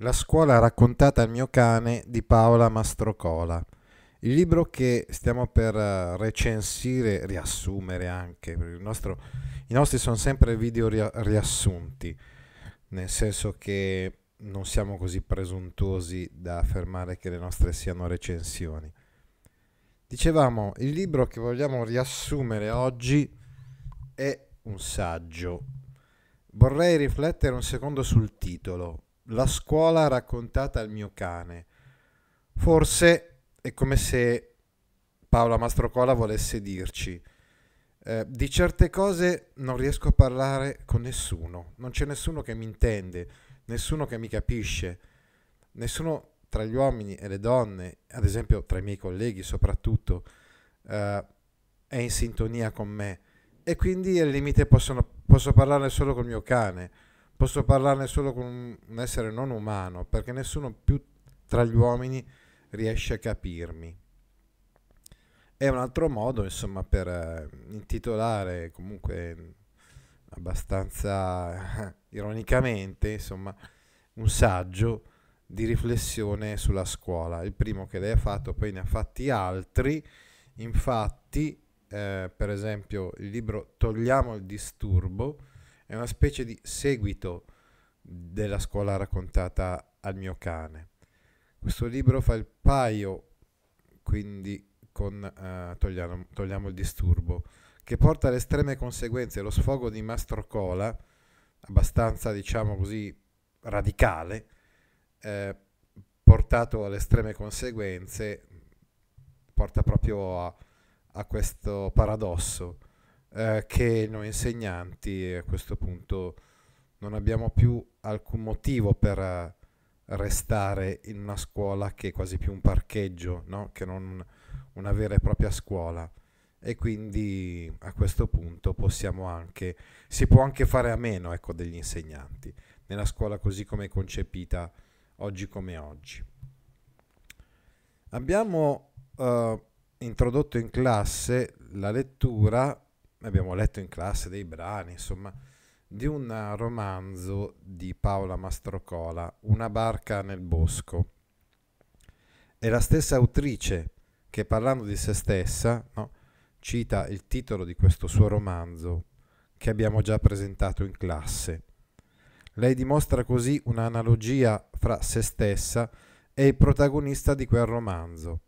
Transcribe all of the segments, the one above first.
La scuola raccontata al mio cane di Paola Mastrocola. Il libro che stiamo per eh, recensire, riassumere anche, nostro, i nostri sono sempre video riassunti, nel senso che non siamo così presuntuosi da affermare che le nostre siano recensioni. Dicevamo, il libro che vogliamo riassumere oggi è un saggio. Vorrei riflettere un secondo sul titolo, La scuola raccontata al mio cane. Forse è come se Paola Mastrocola volesse dirci eh, di certe cose non riesco a parlare con nessuno, non c'è nessuno che mi intende, nessuno che mi capisce, nessuno tra gli uomini e le donne, ad esempio tra i miei colleghi soprattutto, eh, è in sintonia con me. E quindi al limite possono, posso parlarne solo col mio cane, posso parlarne solo con un essere non umano, perché nessuno più tra gli uomini riesce a capirmi. È un altro modo, insomma, per eh, intitolare comunque abbastanza ironicamente, insomma, un saggio di riflessione sulla scuola. Il primo che lei ha fatto, poi ne ha fatti altri. Infatti, eh, per esempio, il libro Togliamo il disturbo è una specie di seguito della scuola raccontata al mio cane. Questo libro fa il paio, quindi con uh, togliamo, togliamo, il disturbo, che porta alle estreme conseguenze lo sfogo di Mastro Cola, abbastanza diciamo così radicale, eh, portato alle estreme conseguenze, porta proprio a, a questo paradosso eh, che noi insegnanti a questo punto non abbiamo più alcun motivo per restare in una scuola che è quasi più un parcheggio no? che non una vera e propria scuola e quindi a questo punto possiamo anche si può anche fare a meno ecco, degli insegnanti nella scuola così come è concepita oggi come oggi abbiamo uh, introdotto in classe la lettura abbiamo letto in classe dei brani insomma di un romanzo di Paola Mastrocola, Una barca nel bosco. È la stessa autrice che parlando di se stessa no, cita il titolo di questo suo romanzo che abbiamo già presentato in classe. Lei dimostra così un'analogia fra se stessa e il protagonista di quel romanzo.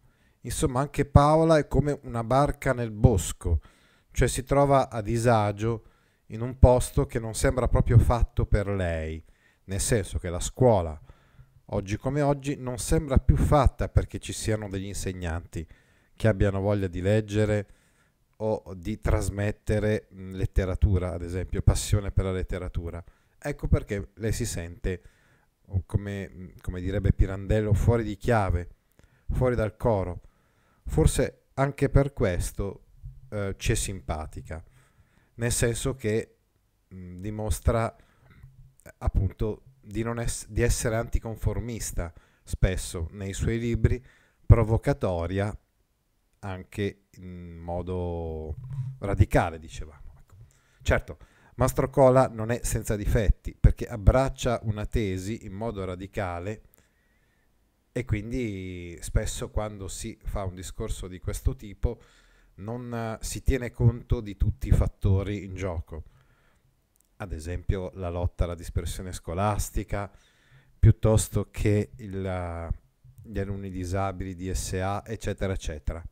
Insomma, anche Paola è come una barca nel bosco, cioè si trova a disagio in un posto che non sembra proprio fatto per lei, nel senso che la scuola, oggi come oggi, non sembra più fatta perché ci siano degli insegnanti che abbiano voglia di leggere o di trasmettere letteratura, ad esempio, passione per la letteratura. Ecco perché lei si sente, come, come direbbe Pirandello, fuori di chiave, fuori dal coro. Forse anche per questo eh, ci è simpatica nel senso che mh, dimostra appunto di, ess- di essere anticonformista spesso nei suoi libri, provocatoria anche in modo radicale, dicevamo. Ecco. Certo, Mastro Cola non è senza difetti perché abbraccia una tesi in modo radicale e quindi spesso quando si fa un discorso di questo tipo non eh, si tiene conto di tutti i fattori in gioco, ad esempio la lotta alla dispersione scolastica, piuttosto che il, eh, gli alunni disabili di SA, eccetera, eccetera.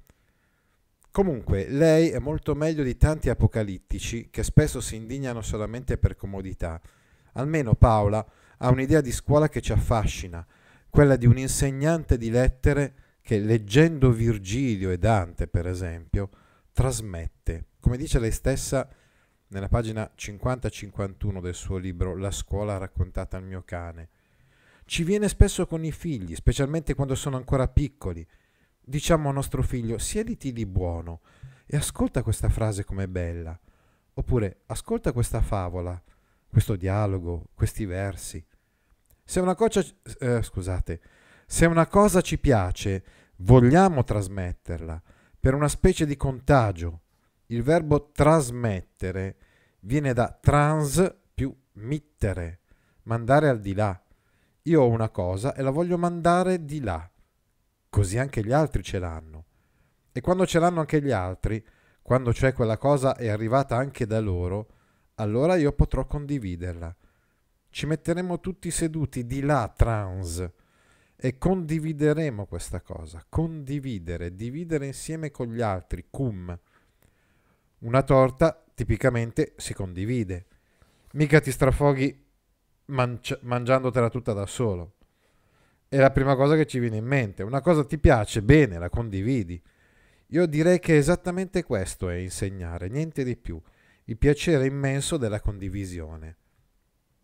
Comunque, lei è molto meglio di tanti apocalittici che spesso si indignano solamente per comodità. Almeno Paola ha un'idea di scuola che ci affascina, quella di un insegnante di lettere che leggendo Virgilio e Dante, per esempio, trasmette, come dice lei stessa, nella pagina 50-51 del suo libro La scuola raccontata al mio cane. Ci viene spesso con i figli, specialmente quando sono ancora piccoli. Diciamo a nostro figlio, siediti di buono e ascolta questa frase com'è bella. Oppure ascolta questa favola, questo dialogo, questi versi. Se una, cosa, eh, scusate, se una cosa ci piace, vogliamo trasmetterla per una specie di contagio. Il verbo trasmettere viene da trans più mittere, mandare al di là. Io ho una cosa e la voglio mandare di là. Così anche gli altri ce l'hanno. E quando ce l'hanno anche gli altri, quando cioè quella cosa è arrivata anche da loro, allora io potrò condividerla. Ci metteremo tutti seduti di là trans e condivideremo questa cosa. Condividere, dividere insieme con gli altri, cum. Una torta tipicamente si condivide. Mica ti strafoghi mangi- mangiandotela tutta da solo. È la prima cosa che ci viene in mente. Una cosa ti piace, bene, la condividi. Io direi che esattamente questo è insegnare, niente di più, il piacere immenso della condivisione.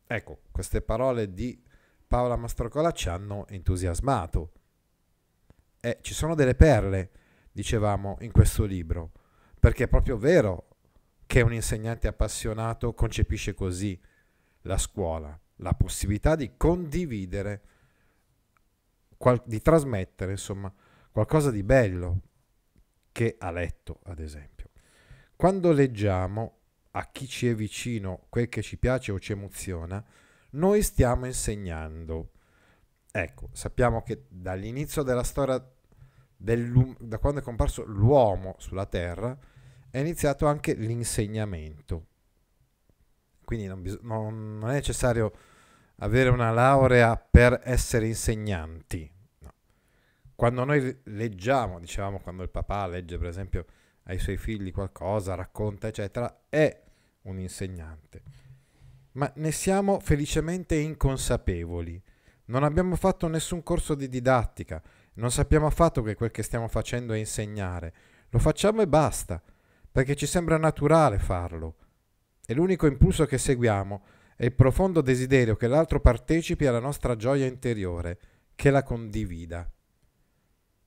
Ecco, queste parole di Paola Mastrocola ci hanno entusiasmato. E ci sono delle perle, dicevamo, in questo libro, perché è proprio vero che un insegnante appassionato concepisce così la scuola, la possibilità di condividere, qual- di trasmettere, insomma, qualcosa di bello, che ha letto, ad esempio. Quando leggiamo a chi ci è vicino quel che ci piace o ci emoziona, noi stiamo insegnando. Ecco, sappiamo che dall'inizio della storia, da quando è comparso l'uomo sulla Terra, è iniziato anche l'insegnamento. Quindi non, bis- non, non è necessario avere una laurea per essere insegnanti, quando noi leggiamo, dicevamo quando il papà legge per esempio ai suoi figli qualcosa, racconta, eccetera, è un insegnante. Ma ne siamo felicemente inconsapevoli. Non abbiamo fatto nessun corso di didattica, non sappiamo affatto che quel che stiamo facendo è insegnare. Lo facciamo e basta, perché ci sembra naturale farlo. E l'unico impulso che seguiamo è il profondo desiderio che l'altro partecipi alla nostra gioia interiore, che la condivida.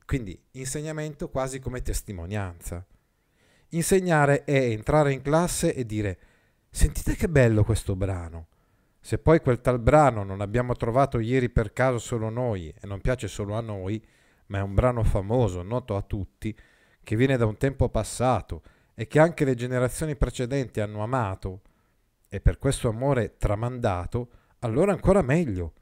Quindi insegnamento quasi come testimonianza. Insegnare è entrare in classe e dire sentite che bello questo brano. Se poi quel tal brano non abbiamo trovato ieri per caso solo noi e non piace solo a noi, ma è un brano famoso, noto a tutti, che viene da un tempo passato e che anche le generazioni precedenti hanno amato e per questo amore tramandato, allora ancora meglio.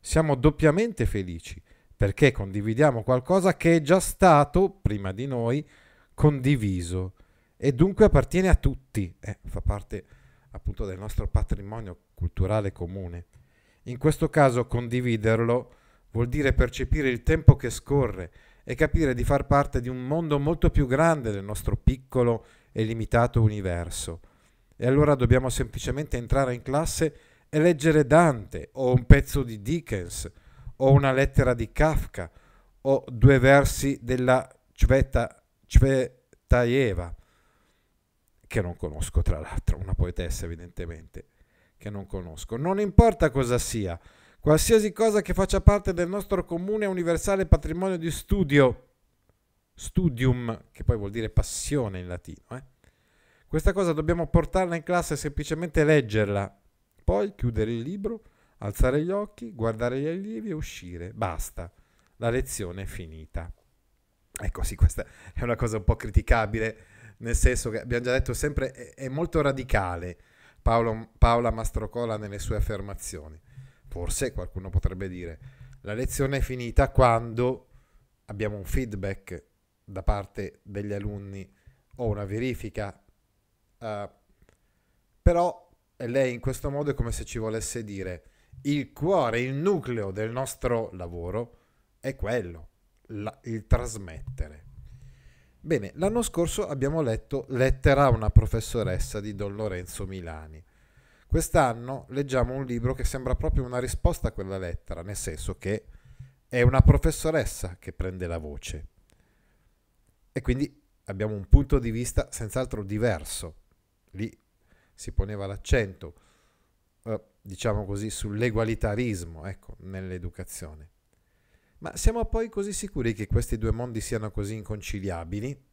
Siamo doppiamente felici perché condividiamo qualcosa che è già stato, prima di noi, condiviso e dunque appartiene a tutti, eh, fa parte appunto del nostro patrimonio culturale comune. In questo caso condividerlo vuol dire percepire il tempo che scorre e capire di far parte di un mondo molto più grande del nostro piccolo e limitato universo. E allora dobbiamo semplicemente entrare in classe e leggere Dante o un pezzo di Dickens o una lettera di Kafka o due versi della Cveta, Cvetaeva, che non conosco tra l'altro, una poetessa evidentemente, che non conosco. Non importa cosa sia, qualsiasi cosa che faccia parte del nostro comune universale patrimonio di studio, studium, che poi vuol dire passione in latino. Eh? Questa cosa dobbiamo portarla in classe e semplicemente leggerla, poi chiudere il libro alzare gli occhi, guardare gli allievi e uscire. Basta, la lezione è finita. Ecco sì, questa è una cosa un po' criticabile, nel senso che abbiamo già detto sempre è, è molto radicale Paolo, Paola Mastrocola nelle sue affermazioni. Forse qualcuno potrebbe dire la lezione è finita quando abbiamo un feedback da parte degli alunni o una verifica, uh, però lei in questo modo è come se ci volesse dire il cuore, il nucleo del nostro lavoro è quello, la, il trasmettere. Bene, l'anno scorso abbiamo letto Lettera a una professoressa di Don Lorenzo Milani. Quest'anno leggiamo un libro che sembra proprio una risposta a quella lettera, nel senso che è una professoressa che prende la voce. E quindi abbiamo un punto di vista senz'altro diverso. Lì si poneva l'accento, eh, diciamo così, sull'egualitarismo ecco, nell'educazione. Ma siamo poi così sicuri che questi due mondi siano così inconciliabili?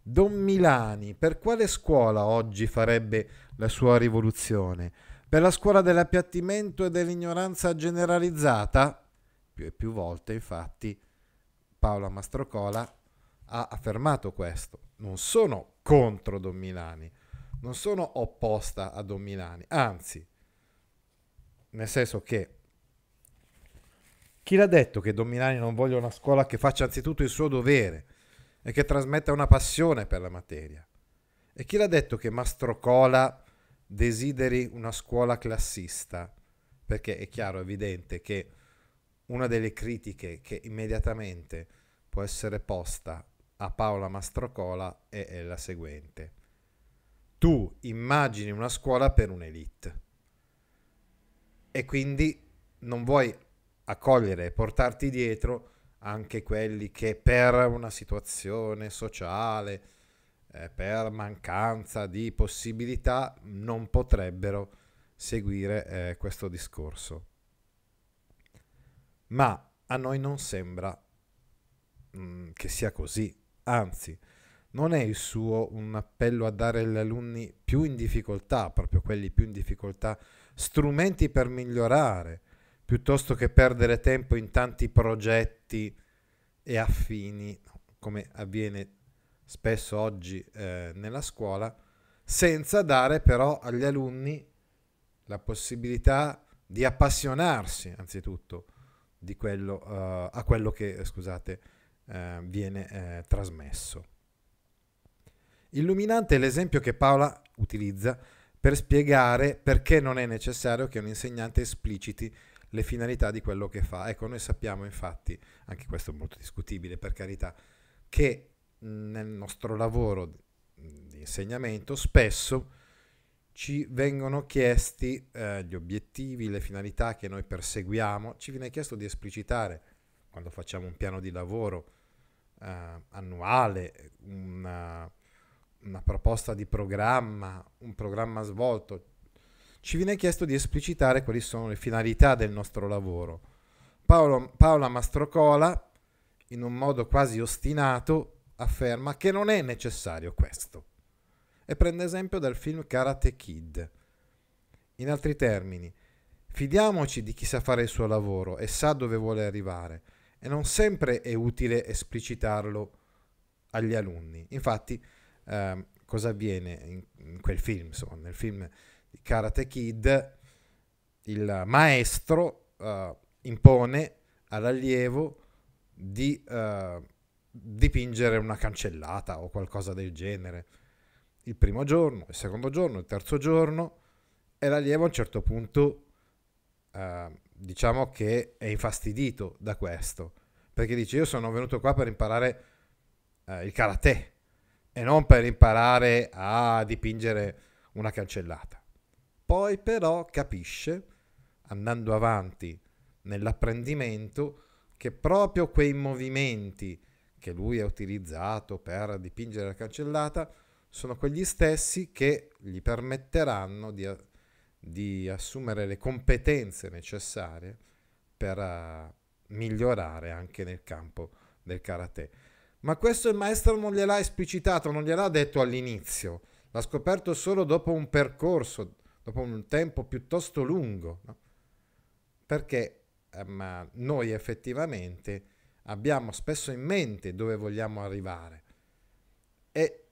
Don Milani, per quale scuola oggi farebbe la sua rivoluzione? Per la scuola dell'appiattimento e dell'ignoranza generalizzata? Più e più volte, infatti, Paola Mastrocola ha affermato questo. Non sono contro Don Milani, non sono opposta a Don Milani, anzi, nel senso che chi l'ha detto che Don Milani non voglia una scuola che faccia anzitutto il suo dovere e che trasmetta una passione per la materia? E chi l'ha detto che Mastrocola desideri una scuola classista? Perché è chiaro, evidente che una delle critiche che immediatamente può essere posta a Paola Mastrocola è, è la seguente. Tu immagini una scuola per un'elite e quindi non vuoi accogliere e portarti dietro anche quelli che per una situazione sociale, eh, per mancanza di possibilità, non potrebbero seguire eh, questo discorso. Ma a noi non sembra mh, mm, che sia così, anzi, non è il suo un appello a dare agli alunni più in difficoltà, proprio quelli più in difficoltà, strumenti per migliorare, piuttosto che perdere tempo in tanti progetti e affini, come avviene spesso oggi eh, nella scuola, senza dare però agli alunni la possibilità di appassionarsi anzitutto di quello, uh, a quello che scusate, uh, viene uh, trasmesso. Illuminante è l'esempio che Paola utilizza per spiegare perché non è necessario che un insegnante espliciti le finalità di quello che fa. Ecco, noi sappiamo infatti, anche questo è molto discutibile per carità, che nel nostro lavoro di insegnamento spesso ci vengono chiesti eh, gli obiettivi, le finalità che noi perseguiamo, ci viene chiesto di esplicitare quando facciamo un piano di lavoro eh, annuale, una, una proposta di programma, un programma svolto, ci viene chiesto di esplicitare quali sono le finalità del nostro lavoro. Paolo, Paola Mastrocola, in un modo quasi ostinato, afferma che non è necessario questo e prende esempio dal film Karate Kid. In altri termini, fidiamoci di chi sa fare il suo lavoro e sa dove vuole arrivare e non sempre è utile esplicitarlo agli alunni. Infatti, eh, cosa avviene in, in, quel film? Insomma, nel film Karate Kid, il maestro eh, impone all'allievo di eh, dipingere una cancellata o qualcosa del genere. Il primo giorno, il secondo giorno, il terzo giorno, e l'allievo a un certo punto eh, diciamo che è infastidito da questo, perché dice io sono venuto qua per imparare il karate e non per imparare a dipingere una cancellata. Poi però capisce, andando avanti nell'apprendimento, che proprio quei movimenti che lui ha utilizzato per dipingere la cancellata sono quegli stessi che gli permetteranno di, di assumere le competenze necessarie per uh, migliorare anche nel campo del karate. Ma questo il maestro non gliel'ha esplicitato, non gliel'ha detto all'inizio, l'ha scoperto solo dopo un percorso, dopo un tempo piuttosto lungo, no? perché um, noi effettivamente abbiamo spesso in mente dove vogliamo arrivare e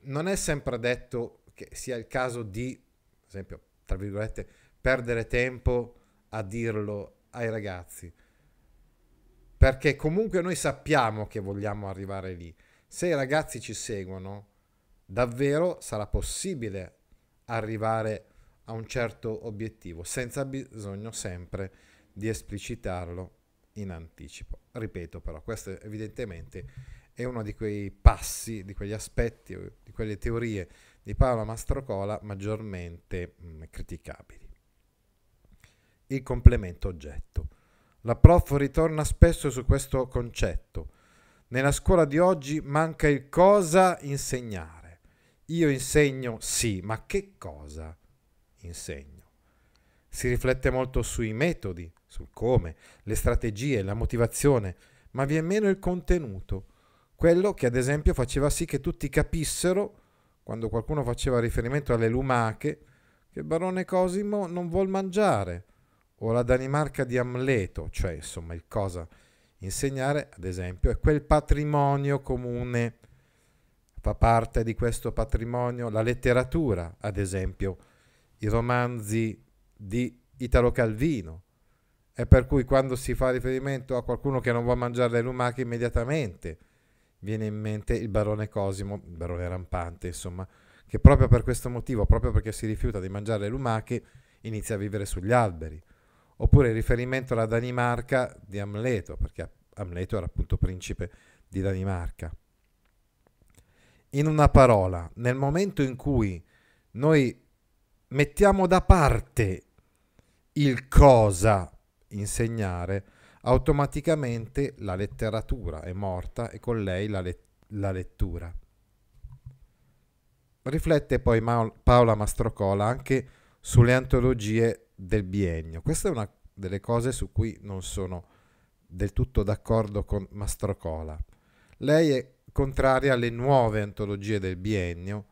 non è sempre detto che sia il caso di, ad esempio, tra virgolette, perdere tempo a dirlo ai ragazzi perché comunque noi sappiamo che vogliamo arrivare lì. Se i ragazzi ci seguono, davvero sarà possibile arrivare a un certo obiettivo, senza bisogno sempre di esplicitarlo in anticipo. Ripeto però, questo evidentemente è uno di quei passi, di quegli aspetti, di quelle teorie di Paolo Mastrocola maggiormente mh, mm, criticabili. Il complemento oggetto. La prof ritorna spesso su questo concetto. Nella scuola di oggi manca il cosa insegnare. io insegno sì, ma che cosa insegno? Si riflette molto sui metodi, sul come, le strategie, la motivazione, ma vien meno il contenuto, quello che ad esempio faceva sì che tutti capissero, quando qualcuno faceva riferimento alle lumache, che barone Cosimo non vuol mangiare, o la Danimarca di Amleto, cioè insomma il cosa insegnare, ad esempio, è quel patrimonio comune. Fa parte di questo patrimonio la letteratura, ad esempio, i romanzi di Italo Calvino. E per cui quando si fa riferimento a qualcuno che non vuole mangiare le lumache immediatamente viene in mente il barone Cosimo, il barone rampante, insomma, che proprio per questo motivo, proprio perché si rifiuta di mangiare le lumache, inizia a vivere sugli alberi. Oppure il riferimento alla Danimarca di Amleto, perché Amleto era appunto principe di Danimarca. In una parola, nel momento in cui noi mettiamo da parte il cosa insegnare, automaticamente la letteratura è morta e con lei la, let- la lettura. Riflette poi Ma- Paola Mastrocola anche sulle antologie del biennio. Questa è una delle cose su cui non sono del tutto d'accordo con Mastrocola. Lei è contraria alle nuove antologie del biennio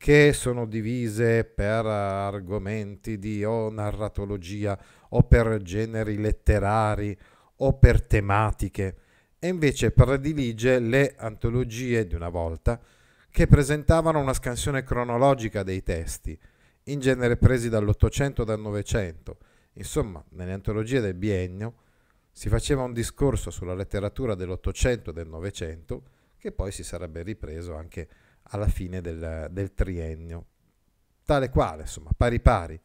che sono divise per argomenti di o narratologia o per generi letterari o per tematiche e invece predilige le antologie di una volta che presentavano una scansione cronologica dei testi, in genere presi dall'Ottocento o dal Novecento. Insomma, nelle antologie del biennio si faceva un discorso sulla letteratura dell'Ottocento e del Novecento che poi si sarebbe ripreso anche alla fine del, del triennio, tale quale, insomma, pari pari,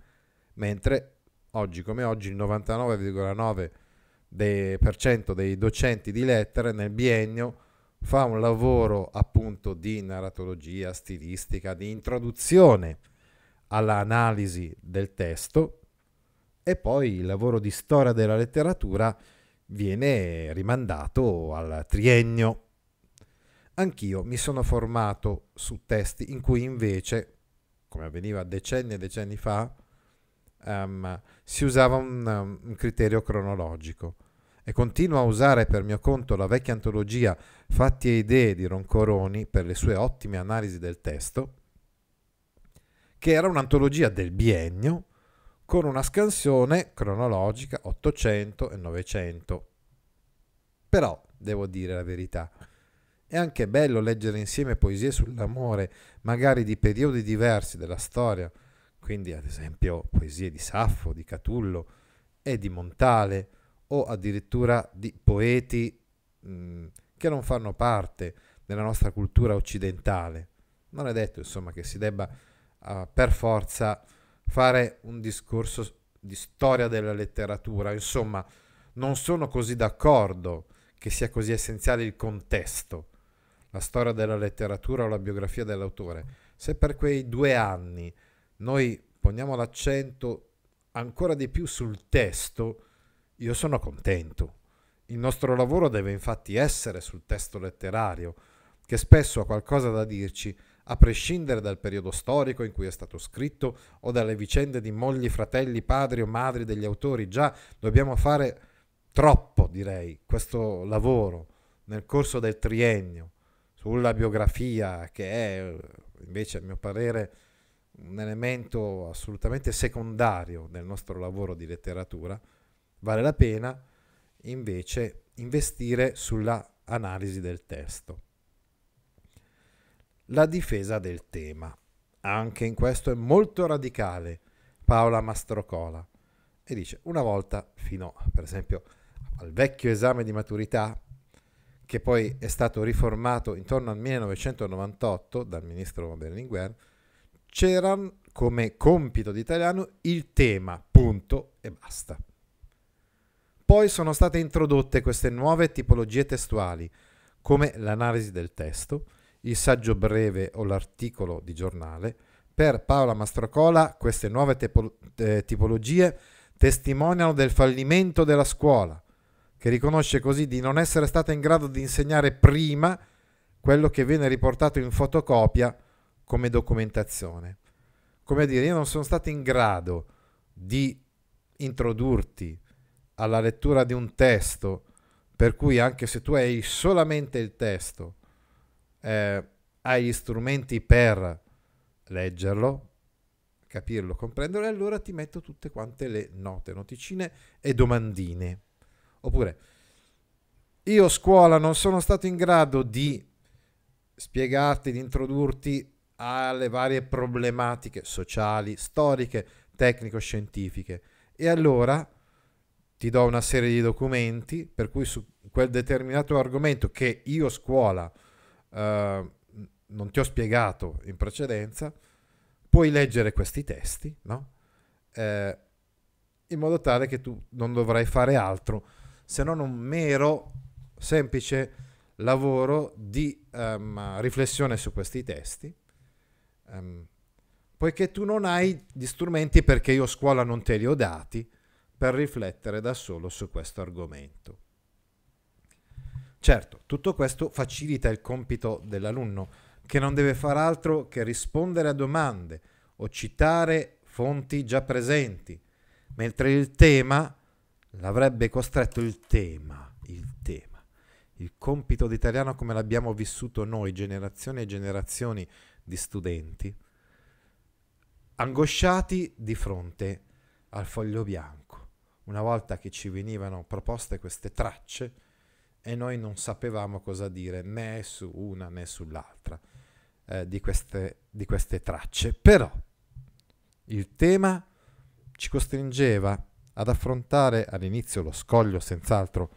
mentre oggi come oggi il 99,9% dei, dei docenti di lettere nel biennio fa un lavoro appunto di narratologia, stilistica, di introduzione all'analisi del testo. E poi il lavoro di storia della letteratura viene rimandato al triennio. Anch'io mi sono formato su testi in cui invece, come avveniva decenni e decenni fa, um, si usava un, um, un criterio cronologico e continuo a usare per mio conto la vecchia antologia Fatti e idee di Roncoroni per le sue ottime analisi del testo, che era un'antologia del biennio con una scansione cronologica 800 e 900. Però, devo dire la verità, è anche bello leggere insieme poesie sull'amore, magari di periodi diversi della storia, quindi ad esempio poesie di Saffo, di Catullo e di Montale, o addirittura di poeti mh, mm, che non fanno parte della nostra cultura occidentale. Non è detto, insomma, che si debba uh, per forza fare un discorso di storia della letteratura. Insomma, non sono così d'accordo che sia così essenziale il contesto, la storia della letteratura o la biografia dell'autore. Se per quei due anni noi poniamo l'accento ancora di più sul testo, io sono contento. Il nostro lavoro deve infatti essere sul testo letterario, che spesso ha qualcosa da dirci, a prescindere dal periodo storico in cui è stato scritto o dalle vicende di mogli, fratelli, padri o madri degli autori. Già dobbiamo fare troppo, direi, questo lavoro nel corso del triennio sulla biografia, che è invece a mio parere un elemento assolutamente secondario nel nostro lavoro di letteratura, vale la pena invece investire sulla analisi del testo. La difesa del tema. Anche in questo è molto radicale Paola Mastrocola e dice una volta fino per esempio al vecchio esame di maturità che poi è stato riformato intorno al 1998 dal ministro Berlinguer c'era come compito di italiano il tema punto e basta poi sono state introdotte queste nuove tipologie testuali come l'analisi del testo il saggio breve o l'articolo di giornale. Per Paola Mastrocola queste nuove eh, tipologie testimoniano del fallimento della scuola, che riconosce così di non essere stata in grado di insegnare prima quello che viene riportato in fotocopia come documentazione. Come a dire, io non sono stato in grado di introdurti alla lettura di un testo, per cui anche se tu hai solamente il testo, eh, hai gli strumenti per leggerlo, capirlo, comprenderlo, e allora ti metto tutte quante le note, noticine e domandine. Oppure, io scuola non sono stato in grado di spiegarti, di introdurti alle varie problematiche sociali, storiche, tecnico-scientifiche. E allora ti do una serie di documenti per cui su quel determinato argomento che io scuola eh, non ti ho spiegato in precedenza, puoi leggere questi testi, no? Eh, in modo tale che tu non dovrai fare altro se non un mero, semplice lavoro di um, riflessione su questi testi, um, poiché tu non hai gli strumenti perché io a scuola non te li ho dati per riflettere da solo su questo argomento. Certo, tutto questo facilita il compito dell'alunno, che non deve fare altro che rispondere a domande o citare fonti già presenti, mentre il tema l'avrebbe costretto il tema, il tema, il compito d'italiano come l'abbiamo vissuto noi, generazioni e generazioni di studenti, angosciati di fronte al foglio bianco. Una volta che ci venivano proposte queste tracce e noi non sapevamo cosa dire né su una né sull'altra eh, di, queste, di queste tracce. Però il tema ci costringeva ad affrontare all'inizio lo scoglio, senz'altro,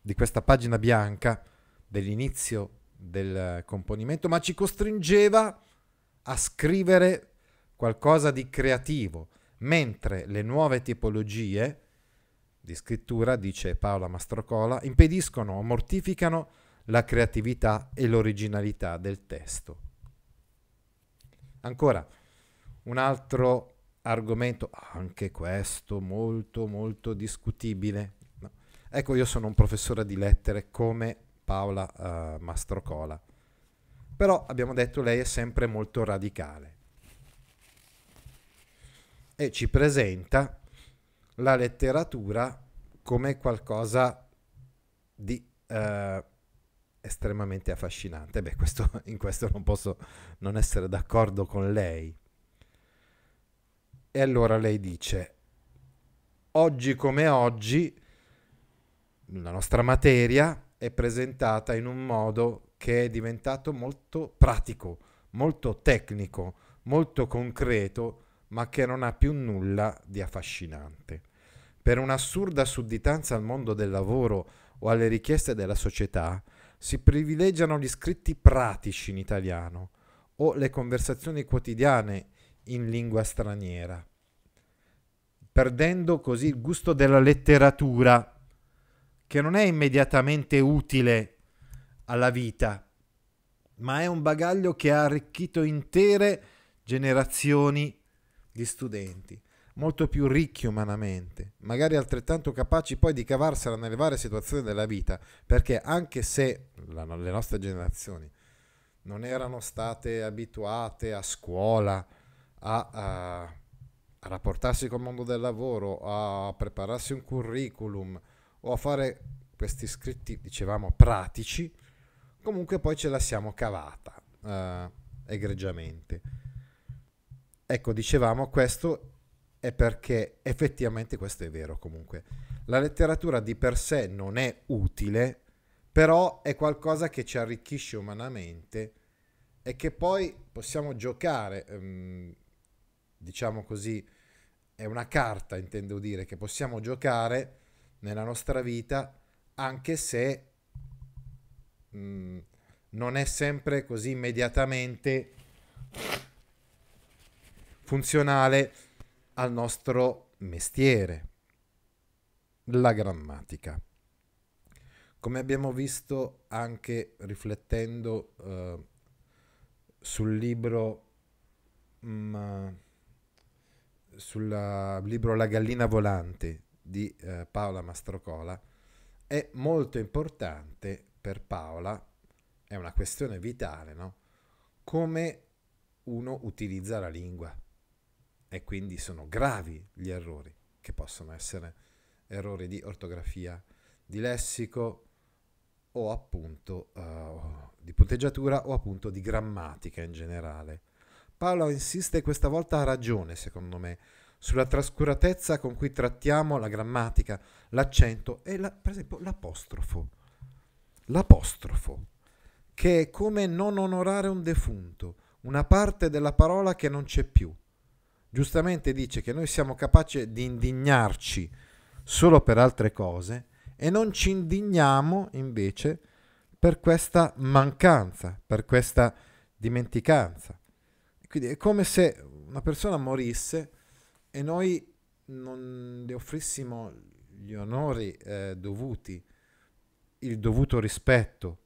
di questa pagina bianca dell'inizio del componimento, ma ci costringeva a scrivere qualcosa di creativo, mentre le nuove tipologie di scrittura, dice Paola Mastrocola, impediscono o mortificano la creatività e l'originalità del testo. Ancora, un altro argomento, anche questo molto molto discutibile. No. Ecco, io sono un professore di lettere come Paola uh, Mastrocola, però abbiamo detto lei è sempre molto radicale e ci presenta la letteratura come qualcosa di uh, estremamente affascinante. Beh, questo, in questo non posso non essere d'accordo con lei. E allora lei dice, oggi come oggi, la nostra materia è presentata in un modo che è diventato molto pratico, molto tecnico, molto concreto, ma che non ha più nulla di affascinante. Per un'assurda sudditanza al mondo del lavoro o alle richieste della società, si privilegiano gli scritti pratici in italiano o le conversazioni quotidiane in lingua straniera, perdendo così il gusto della letteratura, che non è immediatamente utile alla vita, ma è un bagaglio che ha arricchito intere generazioni di studenti, molto più ricchi umanamente, magari altrettanto capaci poi di cavarsela nelle varie situazioni della vita, perché anche se la, le nostre generazioni non erano state abituate a scuola a, a, a rapportarsi col mondo del lavoro, a prepararsi un curriculum o a fare questi scritti, dicevamo, pratici, comunque poi ce la siamo cavata eh, egregiamente. Ecco, dicevamo, questo è perché effettivamente questo è vero comunque. La letteratura di per sé non è utile, però è qualcosa che ci arricchisce umanamente e che poi possiamo giocare, ehm, diciamo così, è una carta, intendo dire, che possiamo giocare nella nostra vita anche se mh, mm, non è sempre così immediatamente funzionale al nostro mestiere, la grammatica. Come abbiamo visto anche riflettendo eh, sul libro mh, mm, sul libro La gallina volante di eh, Paola Mastrocola, è molto importante per Paola, è una questione vitale, no? come uno utilizza la lingua e quindi sono gravi gli errori, che possono essere errori di ortografia, di lessico o appunto uh, di punteggiatura o appunto di grammatica in generale. Paolo insiste questa volta ha ragione, secondo me, sulla trascuratezza con cui trattiamo la grammatica, l'accento e la, per esempio l'apostrofo. L'apostrofo, che è come non onorare un defunto, una parte della parola che non c'è più. Giustamente dice che noi siamo capaci di indignarci solo per altre cose e non ci indigniamo invece per questa mancanza, per questa dimenticanza. Quindi è come se una persona morisse e noi non le offrissimo gli onori eh, dovuti, il dovuto rispetto.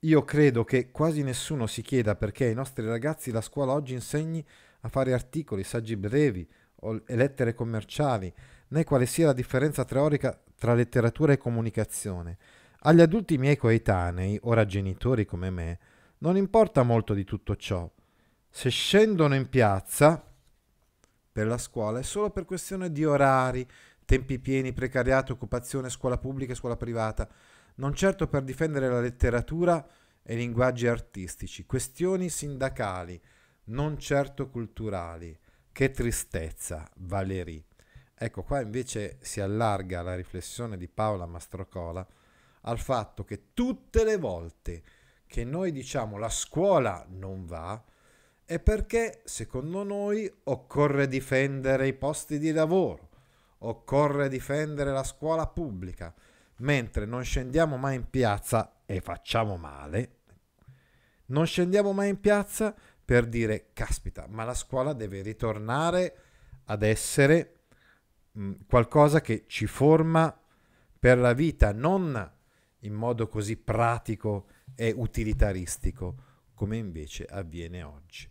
Io credo che quasi nessuno si chieda perché ai nostri ragazzi la scuola oggi insegni a fare articoli, saggi brevi o lettere commerciali, né quale sia la differenza teorica tra letteratura e comunicazione. Agli adulti miei coetanei, ora genitori come me, non importa molto di tutto ciò. Se scendono in piazza per la scuola è solo per questione di orari, tempi pieni, precariato, occupazione, scuola pubblica e scuola privata, non certo per difendere la letteratura e i linguaggi artistici, questioni sindacali, non certo culturali. Che tristezza, Valérie. Ecco, qua invece si allarga la riflessione di Paola Mastrocola al fatto che tutte le volte che noi diciamo la scuola non va, è perché secondo noi occorre difendere i posti di lavoro, occorre difendere la scuola pubblica, mentre non scendiamo mai in piazza e facciamo male, non scendiamo mai in piazza per dire caspita, ma la scuola deve ritornare ad essere qualcosa che ci forma per la vita, non in modo così pratico e utilitaristico come invece avviene oggi.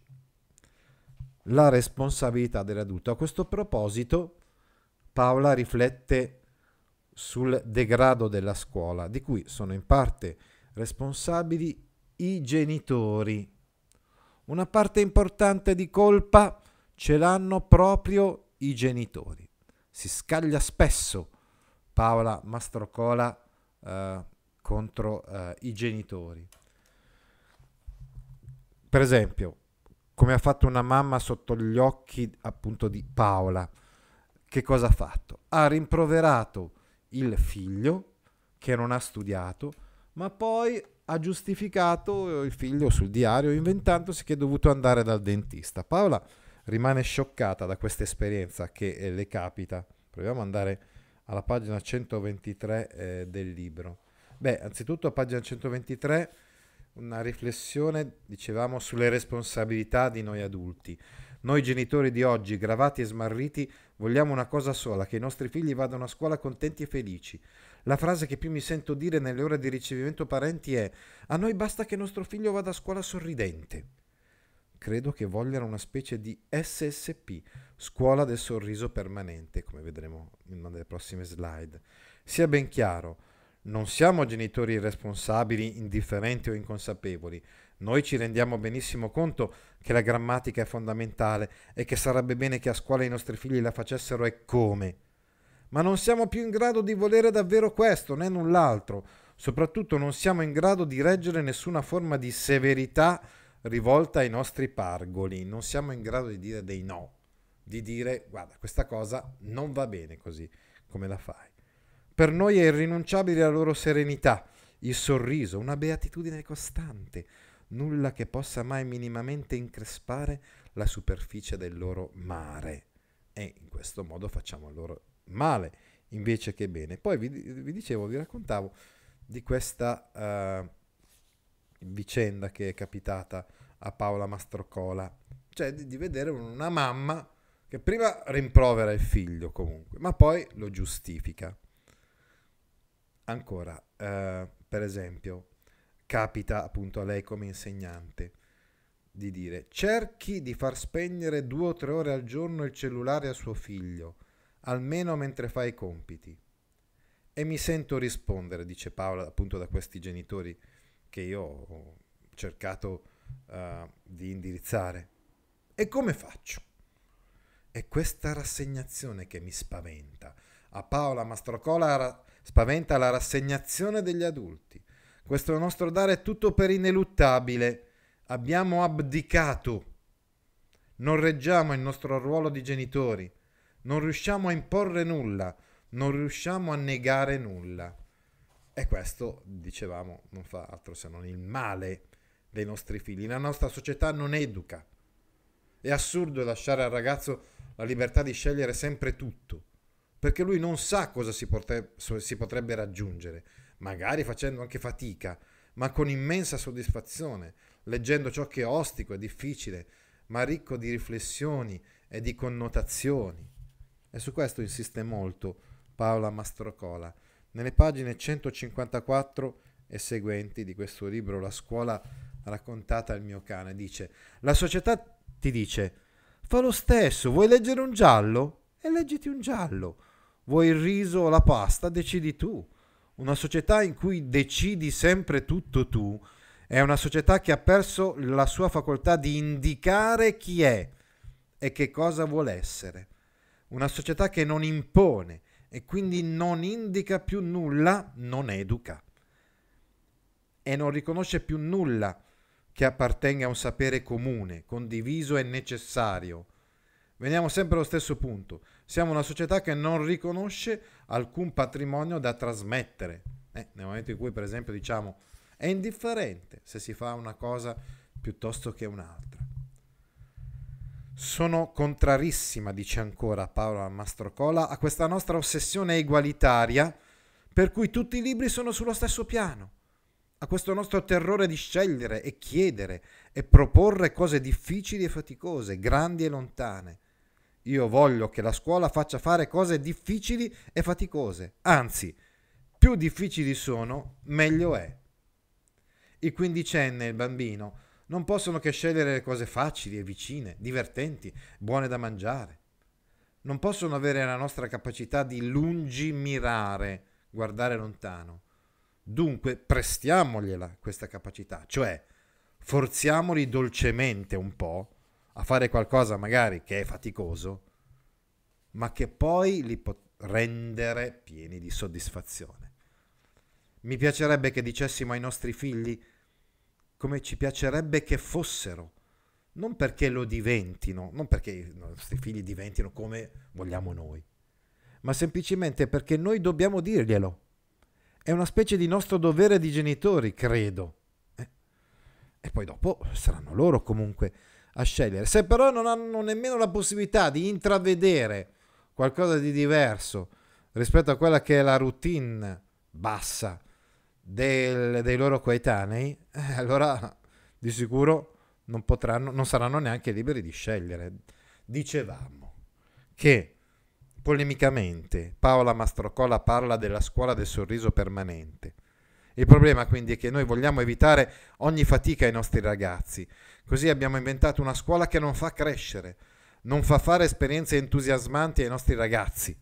La responsabilità dell'adulto. A questo proposito Paola riflette sul degrado della scuola, di cui sono in parte responsabili i genitori. Una parte importante di colpa ce l'hanno proprio i genitori. Si scaglia spesso Paola Mastrocola eh, contro eh, i genitori. Per esempio, come ha fatto una mamma sotto gli occhi appunto di Paola, che cosa ha fatto? Ha rimproverato il figlio che non ha studiato, ma poi ha giustificato il figlio sul diario inventandosi che è dovuto andare dal dentista. Paola rimane scioccata da questa esperienza che eh, le capita. Proviamo ad andare alla pagina 123 eh, del libro. Beh, anzitutto a pagina 123 una riflessione, dicevamo, sulle responsabilità di noi adulti. Noi genitori di oggi, gravati e smarriti, vogliamo una cosa sola, che i nostri figli vadano a scuola contenti e felici. La frase che più mi sento dire nelle ore di ricevimento parenti è a noi basta che nostro figlio vada a scuola sorridente. Credo che vogliano una specie di SSP, scuola del sorriso permanente, come vedremo in una delle prossime slide. Sia ben chiaro, non siamo genitori irresponsabili, indifferenti o inconsapevoli. Noi ci rendiamo benissimo conto che la grammatica è fondamentale e che sarebbe bene che a scuola i nostri figli la facessero e come. Ma non siamo più in grado di volere davvero questo, né null'altro. Soprattutto non siamo in grado di reggere nessuna forma di severità rivolta ai nostri pargoli. Non siamo in grado di dire dei no, di dire guarda, questa cosa non va bene così come la fai. Per noi è irrinunciabile la loro serenità, il sorriso, una beatitudine costante, nulla che possa mai minimamente increspare la superficie del loro mare. E in questo modo facciamo loro male invece che bene. Poi vi, vi dicevo, vi raccontavo di questa uh, vicenda che è capitata a Paola Mastrocola, cioè di, di vedere una mamma che prima rimprovera il figlio comunque, ma poi lo giustifica. Ancora, eh, per esempio, capita appunto a lei come insegnante di dire cerchi di far spegnere due o tre ore al giorno il cellulare a suo figlio, almeno mentre fa i compiti. E mi sento rispondere, dice Paola, appunto da questi genitori che io ho cercato uh, di indirizzare. E come faccio? È questa rassegnazione che mi spaventa. A Paola Mastrocola spaventa la rassegnazione degli adulti. Questo nostro dare è tutto per ineluttabile. Abbiamo abdicato. Non reggiamo il nostro ruolo di genitori. Non riusciamo a imporre nulla. Non riusciamo a negare nulla. E questo, dicevamo, non fa altro se non il male dei nostri figli. La nostra società non educa. È assurdo lasciare al ragazzo la libertà di scegliere sempre tutto, perché lui non sa cosa si, potre- si potrebbe raggiungere, magari facendo anche fatica, ma con immensa soddisfazione, leggendo ciò che è ostico e difficile, ma ricco di riflessioni e di connotazioni. E su questo insiste molto Paola Mastrocola nelle pagine 154 e seguenti di questo libro La scuola raccontata al mio cane dice la società ti dice fa lo stesso, vuoi leggere un giallo? E leggiti un giallo. Vuoi il riso o la pasta? Decidi tu. Una società in cui decidi sempre tutto tu è una società che ha perso la sua facoltà di indicare chi è e che cosa vuole essere. Una società che non impone, e quindi non indica più nulla, non educa e non riconosce più nulla che appartenga a un sapere comune, condiviso e necessario. Veniamo sempre allo stesso punto. Siamo una società che non riconosce alcun patrimonio da trasmettere. Eh, nel momento in cui, per esempio, diciamo è indifferente se si fa una cosa piuttosto che un'altra. Sono contrarissima, dice ancora Paola Mastrocola, a questa nostra ossessione egualitaria per cui tutti i libri sono sullo stesso piano, a questo nostro terrore di scegliere e chiedere e proporre cose difficili e faticose, grandi e lontane. Io voglio che la scuola faccia fare cose difficili e faticose, anzi, più difficili sono, meglio è. Il quindicenne, il bambino, non possono che scegliere le cose facili e vicine, divertenti, buone da mangiare. Non possono avere la nostra capacità di lungimirare, guardare lontano. Dunque prestiamogliela questa capacità, cioè forziamoli dolcemente un po' a fare qualcosa magari che è faticoso, ma che poi li può rendere pieni di soddisfazione. Mi piacerebbe che dicessimo ai nostri figli come ci piacerebbe che fossero, non perché lo diventino, non perché i nostri figli diventino come vogliamo noi, ma semplicemente perché noi dobbiamo dirglielo. È una specie di nostro dovere di genitori, credo. Eh? E poi dopo saranno loro comunque a scegliere. Se però non hanno nemmeno la possibilità di intravedere qualcosa di diverso rispetto a quella che è la routine bassa del, dei loro coetanei, eh, allora di sicuro non, potranno, non saranno neanche liberi di scegliere. Dicevamo che polemicamente Paola Mastrocola parla della scuola del sorriso permanente. Il problema quindi è che noi vogliamo evitare ogni fatica ai nostri ragazzi, così abbiamo inventato una scuola che non fa crescere, non fa fare esperienze entusiasmanti ai nostri ragazzi,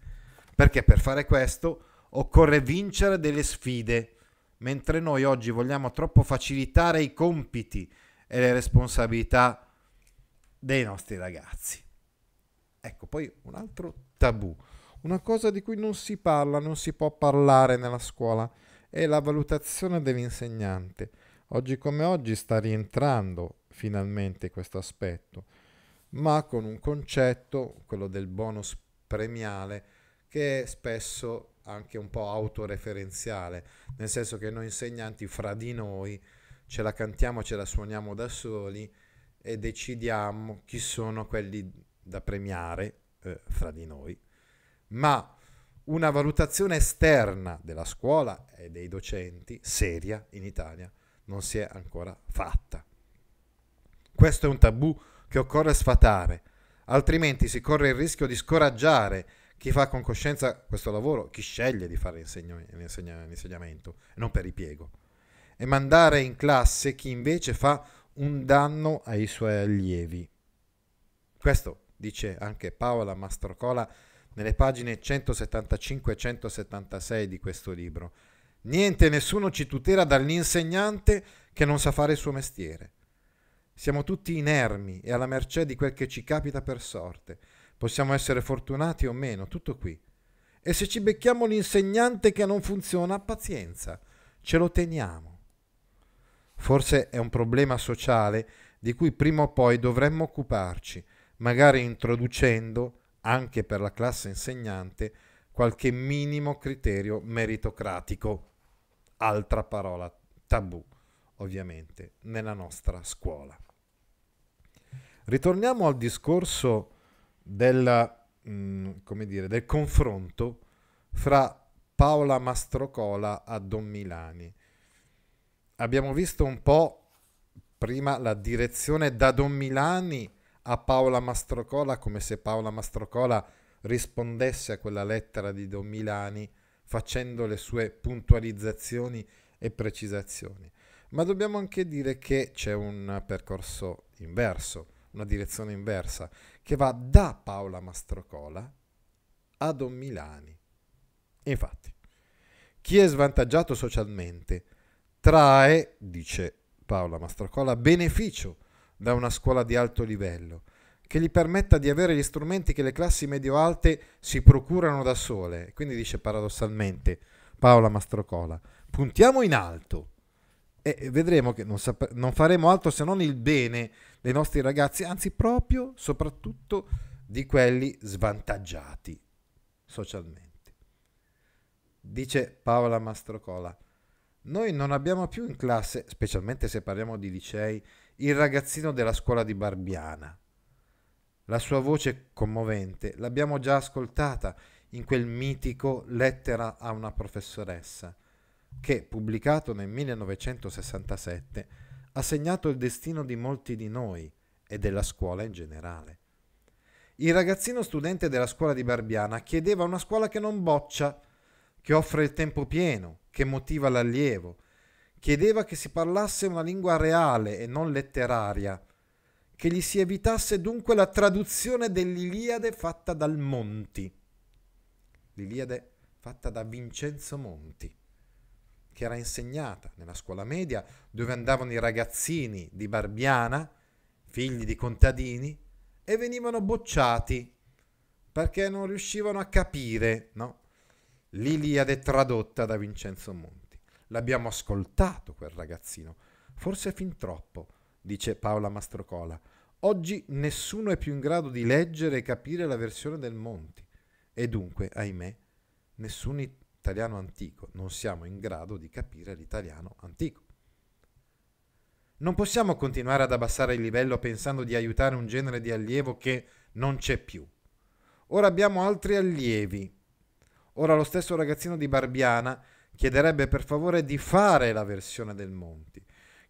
perché per fare questo occorre vincere delle sfide mentre noi oggi vogliamo troppo facilitare i compiti e le responsabilità dei nostri ragazzi. Ecco, poi un altro tabù, una cosa di cui non si parla, non si può parlare nella scuola, è la valutazione dell'insegnante. Oggi come oggi sta rientrando finalmente questo aspetto, ma con un concetto, quello del bonus premiale, che spesso anche un po' autoreferenziale, nel senso che noi insegnanti fra di noi ce la cantiamo, ce la suoniamo da soli e decidiamo chi sono quelli da premiare eh, fra di noi, ma una valutazione esterna della scuola e dei docenti, seria in Italia, non si è ancora fatta. Questo è un tabù che occorre sfatare, altrimenti si corre il rischio di scoraggiare chi fa con coscienza questo lavoro, chi sceglie di fare l'insegnamento, non per ripiego, e mandare in classe chi invece fa un danno ai suoi allievi. Questo dice anche Paola Mastrocola nelle pagine 175 e 176 di questo libro. Niente, nessuno ci tutela dall'insegnante che non sa fare il suo mestiere. Siamo tutti inermi e alla mercé di quel che ci capita per sorte. Possiamo essere fortunati o meno, tutto qui. E se ci becchiamo l'insegnante che non funziona, pazienza, ce lo teniamo. Forse è un problema sociale di cui prima o poi dovremmo occuparci, magari introducendo, anche per la classe insegnante, qualche minimo criterio meritocratico. Altra parola tabù, ovviamente, nella nostra scuola. Ritorniamo al discorso del, mh, mm, dire, del confronto fra Paola Mastrocola a Don Milani. Abbiamo visto un po' prima la direzione da Don Milani a Paola Mastrocola, come se Paola Mastrocola rispondesse a quella lettera di Don Milani facendo le sue puntualizzazioni e precisazioni. Ma dobbiamo anche dire che c'è un percorso inverso, una direzione inversa, che va da Paola Mastrocola a Don Milani. Infatti, chi è svantaggiato socialmente trae, dice Paola Mastrocola, beneficio da una scuola di alto livello che gli permetta di avere gli strumenti che le classi medio-alte si procurano da sole. Quindi dice paradossalmente Paola Mastrocola, puntiamo in alto e vedremo che non, non faremo altro se non il bene dei nostri ragazzi, anzi proprio, soprattutto di quelli svantaggiati socialmente. Dice Paola Mastrocola, noi non abbiamo più in classe, specialmente se parliamo di licei, il ragazzino della scuola di Barbiana la sua voce commovente l'abbiamo già ascoltata in quel mitico Lettera a una professoressa, che, pubblicato nel 1967, ha segnato il destino di molti di noi e della scuola in generale. Il ragazzino studente della scuola di Barbiana chiedeva una scuola che non boccia, che offre il tempo pieno, che motiva l'allievo. Chiedeva che si parlasse una lingua reale e non letteraria, che gli si evitasse dunque la traduzione dell'Iliade fatta dal Monti. L'Iliade fatta da Vincenzo Monti, che era insegnata nella scuola media dove andavano i ragazzini di Barbiana, figli di contadini, e venivano bocciati perché non riuscivano a capire no? l'Iliade tradotta da Vincenzo Monti. L'abbiamo ascoltato quel ragazzino, forse fin troppo, dice Paola Mastrocola. Oggi nessuno è più in grado di leggere e capire la versione del Monti e dunque, ahimè, nessun italiano antico non siamo in grado di capire l'italiano antico. Non possiamo continuare ad abbassare il livello pensando di aiutare un genere di allievo che non c'è più. Ora abbiamo altri allievi. Ora lo stesso ragazzino di Barbiana chiederebbe per favore di fare la versione del Monti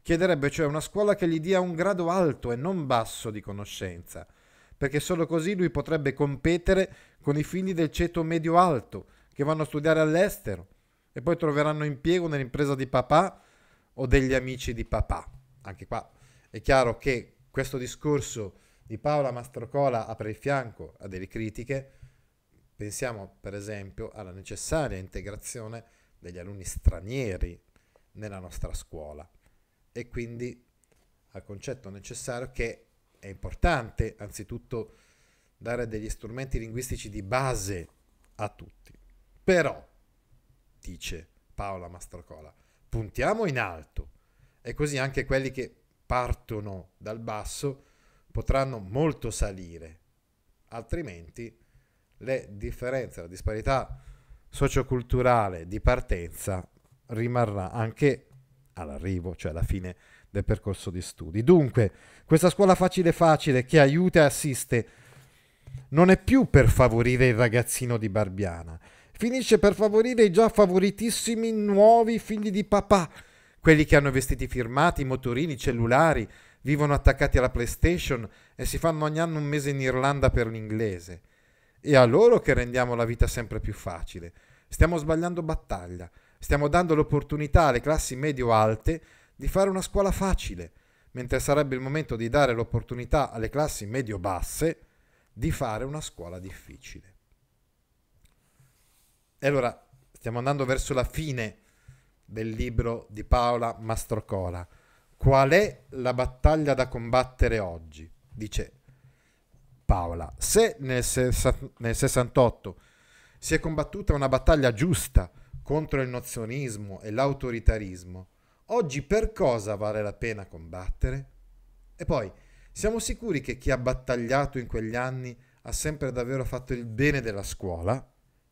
Chiederebbe cioè una scuola che gli dia un grado alto e non basso di conoscenza, perché solo così lui potrebbe competere con i figli del ceto medio-alto che vanno a studiare all'estero e poi troveranno impiego nell'impresa di papà o degli amici di papà. Anche qua è chiaro che questo discorso di Paola Mastrocola apre il fianco a delle critiche. Pensiamo per esempio alla necessaria integrazione degli alunni stranieri nella nostra scuola. E quindi al concetto necessario che è importante anzitutto dare degli strumenti linguistici di base a tutti. Però, dice Paola Mastrocola, puntiamo in alto. E così anche quelli che partono dal basso potranno molto salire, altrimenti le differenze, la disparità socioculturale di partenza rimarrà anche all'arrivo, cioè alla fine del percorso di studi. Dunque, questa scuola facile facile che aiuta e assiste non è più per favorire il ragazzino di Barbiana, finisce per favorire i già favoritissimi nuovi figli di papà, quelli che hanno vestiti firmati, motorini, cellulari, vivono attaccati alla PlayStation e si fanno ogni anno un mese in Irlanda per l'inglese. È a loro che rendiamo la vita sempre più facile. Stiamo sbagliando battaglia. Stiamo dando l'opportunità alle classi medio-alte di fare una scuola facile, mentre sarebbe il momento di dare l'opportunità alle classi medio-basse di fare una scuola difficile. E allora stiamo andando verso la fine del libro di Paola Mastrocola. qual è la battaglia da combattere oggi? Dice Paola, se nel, nel 68 si è combattuta una battaglia giusta contro il nozionismo e l'autoritarismo, oggi per cosa vale la pena combattere? E poi, siamo sicuri che chi ha battagliato in quegli anni ha sempre davvero fatto il bene della scuola?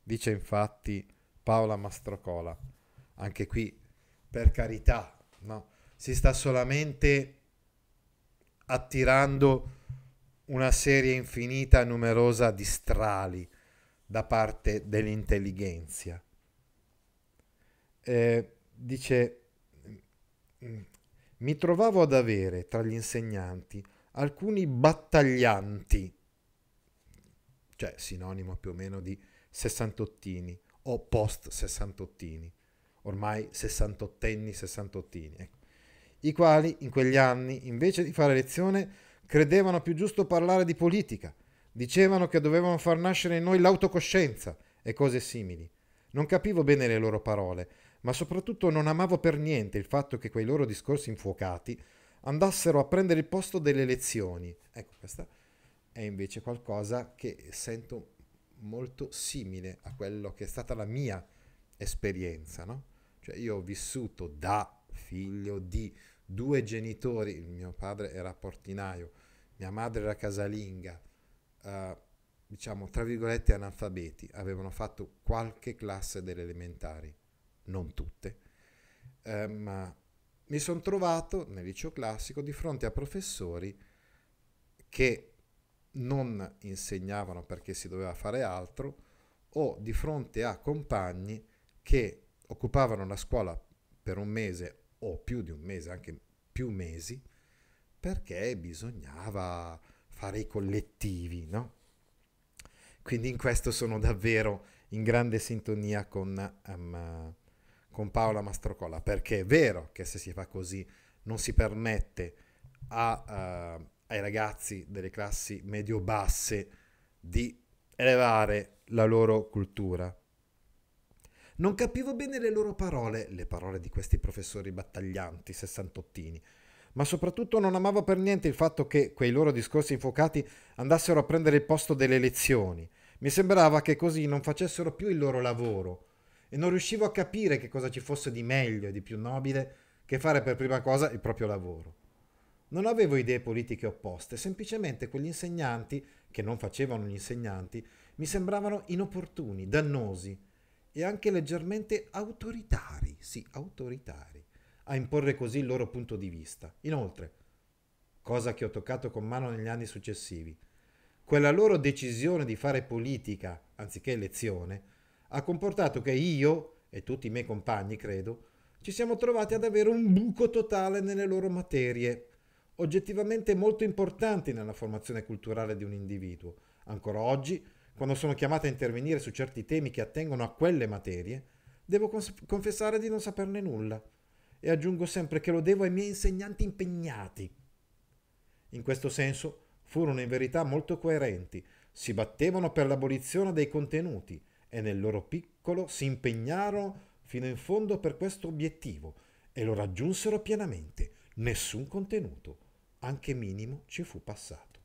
Dice infatti Paola Mastrocola. Anche qui, per carità, no? si sta solamente attirando una serie infinita e numerosa di strali da parte dell'intelligenza. Eh, dice, mi trovavo ad avere tra gli insegnanti alcuni battaglianti, cioè sinonimo più o meno di sessantottini o post sessantottini, ormai sessantottenni, sessantottini, ecco, i quali in quegli anni, invece di fare lezione, credevano più giusto parlare di politica, dicevano che dovevano far nascere in noi l'autocoscienza e cose simili. Non capivo bene le loro parole, ma soprattutto non amavo per niente il fatto che quei loro discorsi infuocati andassero a prendere il posto delle lezioni. Ecco, questa è invece qualcosa che sento molto simile a quello che è stata la mia esperienza, no? Cioè io ho vissuto da figlio di due genitori, il mio padre era portinaio, mia madre era casalinga, uh, diciamo tra virgolette analfabeti, avevano fatto qualche classe delle elementari, non tutte, uh, ma mi sono trovato nel liceo classico di fronte a professori che non insegnavano perché si doveva fare altro o di fronte a compagni che occupavano la scuola per un mese o più di un mese, anche più mesi, perché bisognava fare i collettivi, no? Quindi in questo sono davvero in grande sintonia con, um, con Paola Mastrocolla, perché è vero che se si fa così non si permette a, uh, ai ragazzi delle classi medio-basse di elevare la loro cultura. Non capivo bene le loro parole, le parole di questi professori battaglianti, sessantottini, ma soprattutto non amavo per niente il fatto che quei loro discorsi infuocati andassero a prendere il posto delle lezioni. Mi sembrava che così non facessero più il loro lavoro e non riuscivo a capire che cosa ci fosse di meglio e di più nobile che fare per prima cosa il proprio lavoro. Non avevo idee politiche opposte, semplicemente quegli insegnanti, che non facevano gli insegnanti, mi sembravano inopportuni, dannosi e anche leggermente autoritari, sì, autoritari, a imporre così il loro punto di vista. Inoltre, cosa che ho toccato con mano negli anni successivi, quella loro decisione di fare politica anziché elezione ha comportato che io e tutti i miei compagni, credo, ci siamo trovati ad avere un buco totale nelle loro materie oggettivamente molto importanti nella formazione culturale di un individuo. Ancora oggi, quando sono chiamato a intervenire su certi temi che attengono a quelle materie, devo cons- confessare di non saperne nulla e aggiungo sempre che lo devo ai miei insegnanti impegnati. In questo senso furono in verità molto coerenti, si battevano per l'abolizione dei contenuti e nel loro piccolo si impegnarono fino in fondo per questo obiettivo e lo raggiunsero pienamente. Nessun contenuto anche minimo, ci fu passato.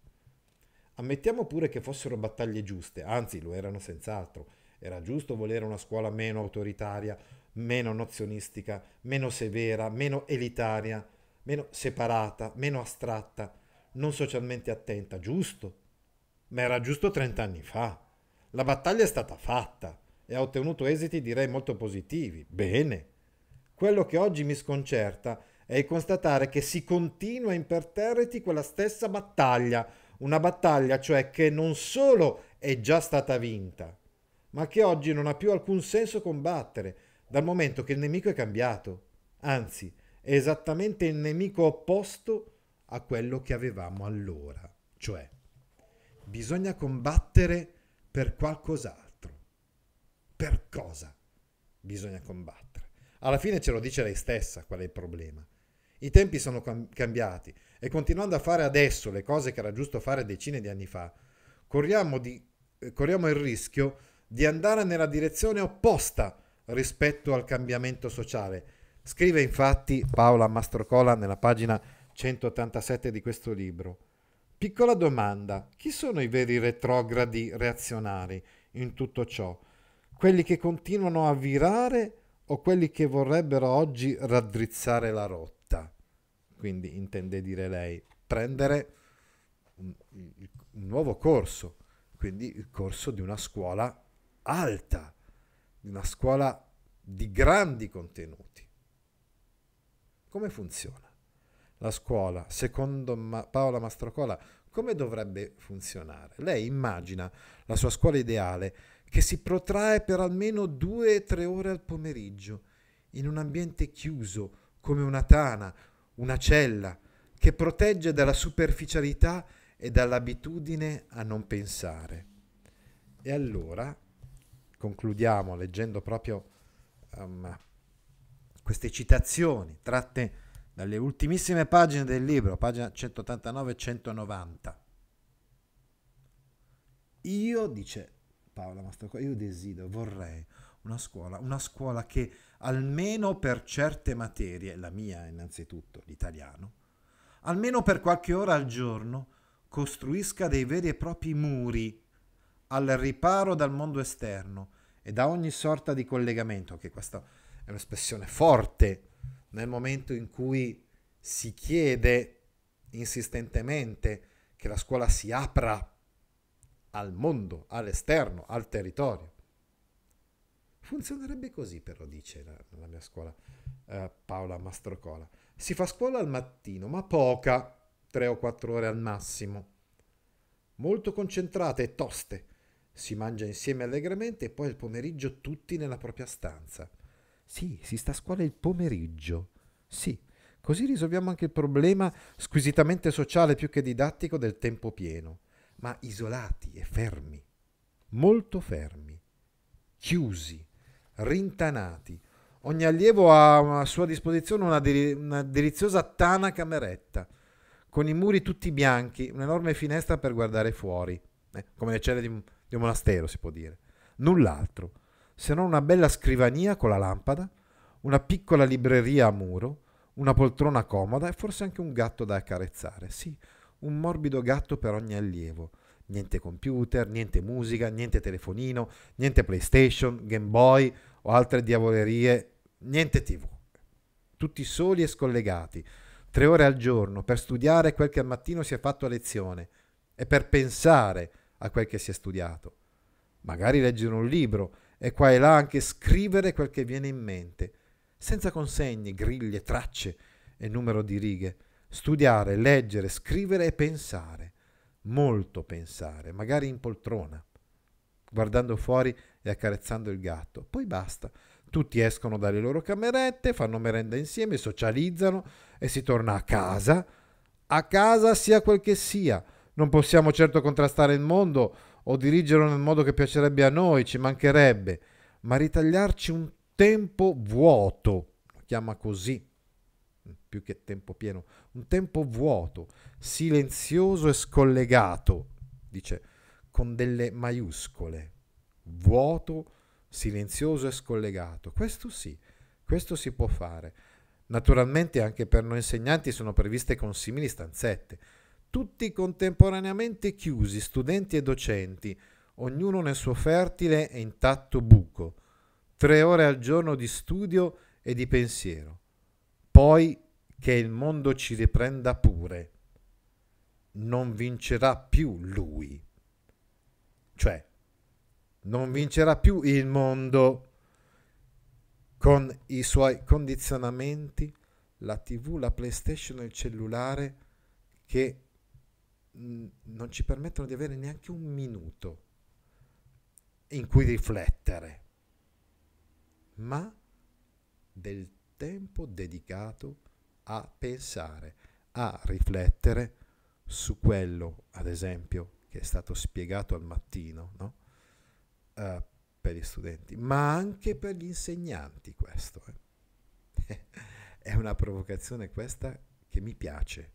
Ammettiamo pure che fossero battaglie giuste, anzi lo erano senz'altro. Era giusto volere una scuola meno autoritaria, meno nozionistica, meno severa, meno elitaria, meno separata, meno astratta, non socialmente attenta, giusto. Ma era giusto 30 anni fa. La battaglia è stata fatta e ha ottenuto esiti direi molto positivi. Bene. Quello che oggi mi sconcerta è è constatare che si continua imperterriti quella stessa battaglia, una battaglia cioè che non solo è già stata vinta, ma che oggi non ha più alcun senso combattere, dal momento che il nemico è cambiato, anzi è esattamente il nemico opposto a quello che avevamo allora, cioè bisogna combattere per qualcos'altro. Per cosa bisogna combattere? Alla fine ce lo dice lei stessa qual è il problema. I tempi sono cambiati e continuando a fare adesso le cose che era giusto fare decine di anni fa, corriamo, di, eh, corriamo il rischio di andare nella direzione opposta rispetto al cambiamento sociale, Scrive infatti Paola Mastrocola nella pagina 187 di questo libro. Piccola domanda, chi sono i veri retrogradi reazionari in tutto ciò? Quelli che continuano a virare o quelli che vorrebbero oggi raddrizzare la rotta? Quindi intende dire lei, prendere un, un nuovo corso, quindi il corso di una scuola alta, una scuola di grandi contenuti. Come funziona? La scuola, secondo Ma- Paola Mastrocola, come dovrebbe funzionare? Lei immagina la sua scuola ideale che si protrae per almeno due o tre ore al pomeriggio, in un ambiente chiuso, come una tana, una cella, che protegge dalla superficialità e dall'abitudine a non pensare. E allora, concludiamo leggendo proprio um, queste citazioni tratte dalle ultimissime pagine del libro, pagina 189 e 190. Io, dice Paola Mastrocco, io desidero, vorrei una scuola, una scuola che almeno per certe materie, la mia innanzitutto, l'italiano, almeno per qualche ora al giorno, costruisca dei veri e propri muri al riparo dal mondo esterno e da ogni sorta di collegamento, che questa è un'espressione forte nel momento in cui si chiede insistentemente che la scuola si apra al mondo, all'esterno, al territorio. Funzionerebbe così, però, dice la, la mia scuola eh, Paola Mastrocola. Si fa scuola al mattino, ma poca, tre o quattro ore al massimo. Molto concentrate e toste. Si mangia insieme allegramente e poi il pomeriggio tutti nella propria stanza. Sì, si sta a scuola il pomeriggio. Sì, così risolviamo anche il problema squisitamente sociale più che didattico del tempo pieno, ma isolati e fermi, molto fermi, chiusi, rintanati. Ogni allievo ha a sua disposizione una, deli- una deliziosa tana cameretta, con i muri tutti bianchi, un'enorme finestra per guardare fuori, eh, come le celle di un, di un monastero si può dire. Null'altro se non una bella scrivania con la lampada, una piccola libreria a muro, una poltrona comoda e forse anche un gatto da accarezzare. Sì, un morbido gatto per ogni allievo. Niente computer, niente musica, niente telefonino, niente PlayStation, Game Boy o altre diavolerie, niente TV. Tutti soli e scollegati, tre ore al giorno per studiare quel che al mattino si è fatto a lezione e per pensare a quel che si è studiato. Magari leggere un libro e qua e là anche scrivere quel che viene in mente, senza consegni, griglie, tracce e numero di righe. Studiare, leggere, scrivere e pensare. Molto pensare, magari in poltrona, guardando fuori e accarezzando il gatto. Poi basta. Tutti escono dalle loro camerette, fanno merenda insieme, socializzano e si torna a casa. A casa sia quel che sia. Non possiamo certo contrastare il mondo o dirigerlo nel modo che piacerebbe a noi, ci mancherebbe, ma ritagliarci un tempo vuoto, lo chiama così, più che tempo pieno, un tempo vuoto, silenzioso e scollegato, dice con delle maiuscole, vuoto, silenzioso e scollegato. Questo sì, questo si può fare. Naturalmente anche per noi insegnanti sono previste consimili stanzette, tutti contemporaneamente chiusi, studenti e docenti, ognuno nel suo fertile e intatto buco, tre ore al giorno di studio e di pensiero. Poi che il mondo ci riprenda pure. Non vincerà più lui. Cioè, non vincerà più il mondo con i suoi condizionamenti, la tv, la playstation e il cellulare che non ci permettono di avere neanche un minuto in cui riflettere, ma del tempo dedicato a pensare, a riflettere su quello, ad esempio, che è stato spiegato al mattino, no? uh, per gli studenti, ma anche per gli insegnanti questo. Eh. è una provocazione questa che mi piace